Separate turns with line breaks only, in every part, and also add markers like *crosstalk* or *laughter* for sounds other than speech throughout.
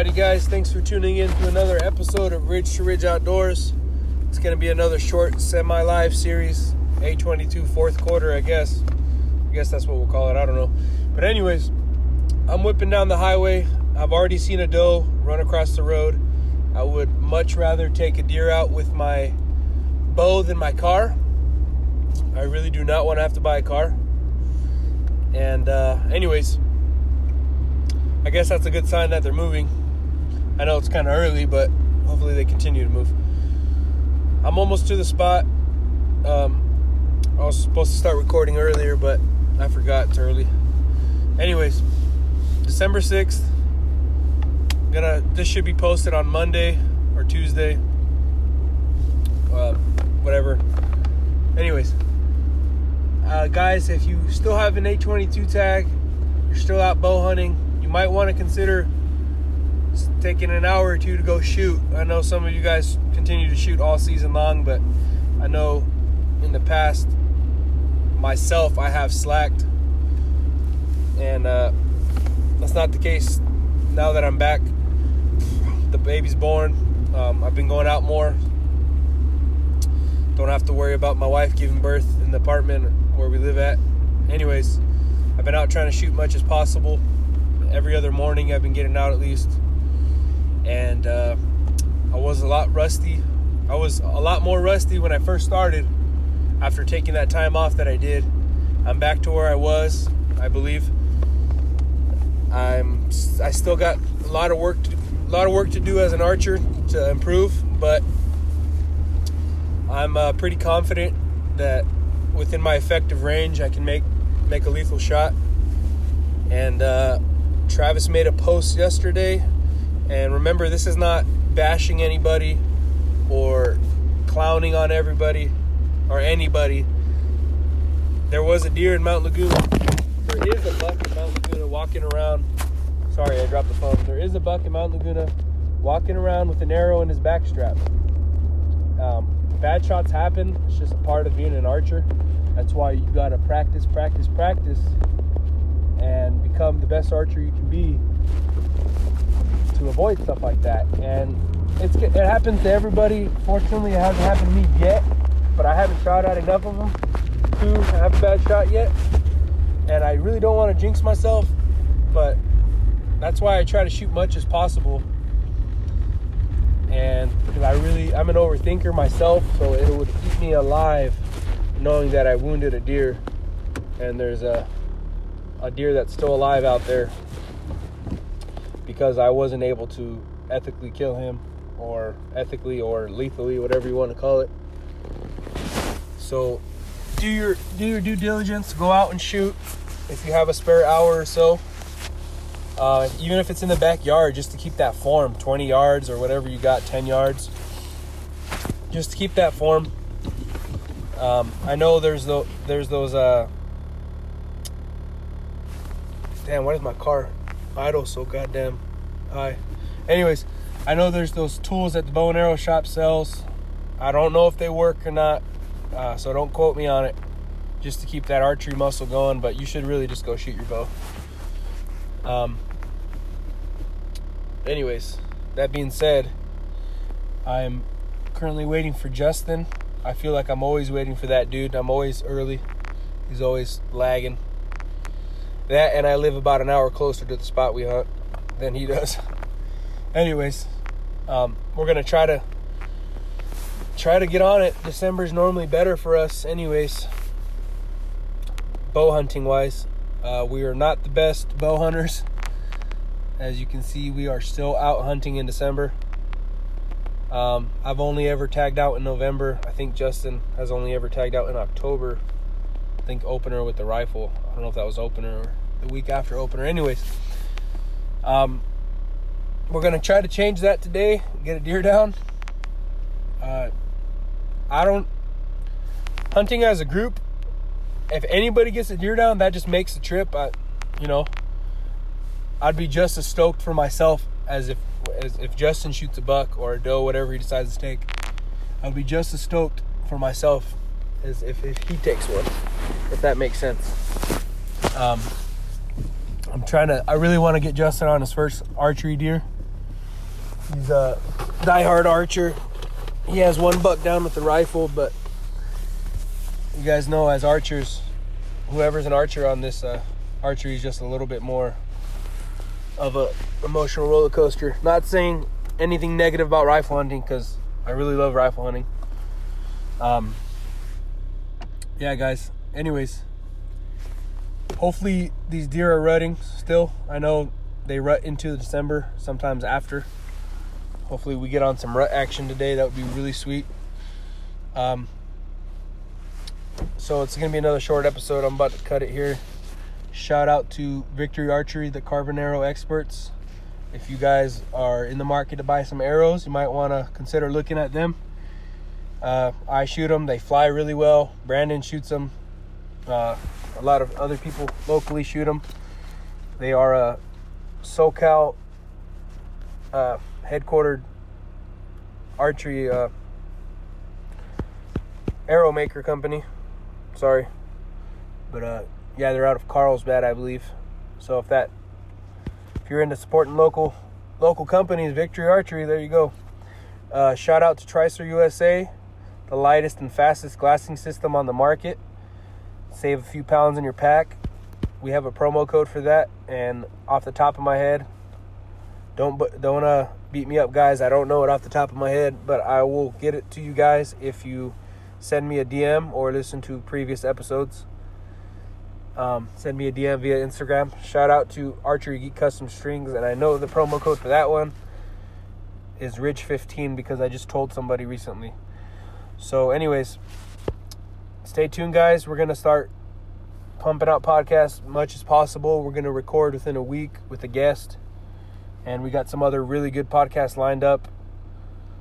Alrighty, guys, thanks for tuning in to another episode of Ridge to Ridge Outdoors. It's going to be another short semi live series, A22 fourth quarter, I guess. I guess that's what we'll call it. I don't know. But, anyways, I'm whipping down the highway. I've already seen a doe run across the road. I would much rather take a deer out with my bow than my car. I really do not want to have to buy a car. And, uh, anyways, I guess that's a good sign that they're moving. I know it's kind of early, but hopefully they continue to move. I'm almost to the spot. Um, I was supposed to start recording earlier, but I forgot it's early. Anyways, December 6th. Gonna this should be posted on Monday or Tuesday. Uh, whatever. Anyways, uh, guys, if you still have an A22 tag, you're still out bow hunting, you might want to consider taking an hour or two to go shoot. I know some of you guys continue to shoot all season long, but I know in the past, myself, I have slacked, and uh, that's not the case now that I'm back. The baby's born. Um, I've been going out more. Don't have to worry about my wife giving birth in the apartment where we live at. Anyways, I've been out trying to shoot as much as possible. Every other morning, I've been getting out at least and uh, I was a lot rusty. I was a lot more rusty when I first started after taking that time off that I did. I'm back to where I was, I believe. I'm I still got a lot of work to a lot of work to do as an archer to improve, but I'm uh, pretty confident that within my effective range I can make make a lethal shot. And uh, Travis made a post yesterday and remember, this is not bashing anybody or clowning on everybody or anybody. There was a deer in Mount Laguna. There is a buck in Mount Laguna walking around. Sorry, I dropped the phone. There is a buck in Mount Laguna walking around with an arrow in his backstrap. Um, bad shots happen. It's just a part of being an archer. That's why you gotta practice, practice, practice, and become the best archer you can be to avoid stuff like that. And it's it happens to everybody. Fortunately, it hasn't happened to me yet, but I haven't shot at enough of them to have a bad shot yet. And I really don't want to jinx myself, but that's why I try to shoot much as possible. And because I really, I'm an overthinker myself, so it would eat me alive knowing that I wounded a deer and there's a a deer that's still alive out there because I wasn't able to ethically kill him or ethically or lethally, whatever you want to call it. So do your do your due diligence, go out and shoot if you have a spare hour or so. Uh, even if it's in the backyard, just to keep that form, 20 yards or whatever you got, 10 yards. Just to keep that form. Um, I know there's the there's those uh damn what is my car idle so goddamn high. Anyways, I know there's those tools that the bow and arrow shop sells. I don't know if they work or not, uh, so don't quote me on it. Just to keep that archery muscle going, but you should really just go shoot your bow. Um. Anyways, that being said, I'm currently waiting for Justin. I feel like I'm always waiting for that dude. I'm always early. He's always lagging. That and I live about an hour closer to the spot we hunt than he does. *laughs* Anyways, um, we're gonna try to try to get on it. December's normally better for us, anyways. Bow hunting wise, uh, we are not the best bow hunters. As you can see, we are still out hunting in December. Um, I've only ever tagged out in November. I think Justin has only ever tagged out in October. Think opener with the rifle. I don't know if that was opener or the week after opener. Anyways, um, we're gonna try to change that today. Get a deer down. Uh, I don't hunting as a group. If anybody gets a deer down, that just makes the trip. I, you know, I'd be just as stoked for myself as if as if Justin shoots a buck or a doe, whatever he decides to take. I'd be just as stoked for myself if, if he takes one, if that makes sense. Um, I'm trying to. I really want to get Justin on his first archery deer. He's a diehard archer. He has one buck down with the rifle, but you guys know as archers, whoever's an archer on this uh, archery is just a little bit more of a emotional roller coaster. Not saying anything negative about rifle hunting because I really love rifle hunting. Um, yeah, guys. Anyways, hopefully these deer are rutting still. I know they rut into December, sometimes after. Hopefully we get on some rut action today. That would be really sweet. Um, so it's gonna be another short episode. I'm about to cut it here. Shout out to Victory Archery, the carbon arrow experts. If you guys are in the market to buy some arrows, you might want to consider looking at them. Uh, I shoot them; they fly really well. Brandon shoots them. Uh, a lot of other people locally shoot them. They are a SoCal uh, headquartered archery uh, arrow maker company. Sorry, but uh, yeah, they're out of Carlsbad, I believe. So if that, if you're into supporting local local companies, Victory Archery, there you go. Uh, shout out to Tricer USA, the lightest and fastest glassing system on the market. Save a few pounds in your pack. We have a promo code for that, and off the top of my head, don't don't uh beat me up, guys. I don't know it off the top of my head, but I will get it to you guys if you send me a DM or listen to previous episodes. Um, send me a DM via Instagram. Shout out to Archery Geek Custom Strings, and I know the promo code for that one is Rich15 because I just told somebody recently. So, anyways, stay tuned, guys. We're gonna start pumping out podcasts much as possible. We're gonna record within a week with a guest, and we got some other really good podcasts lined up.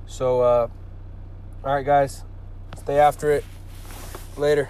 So, uh, all right, guys, stay after it. Later.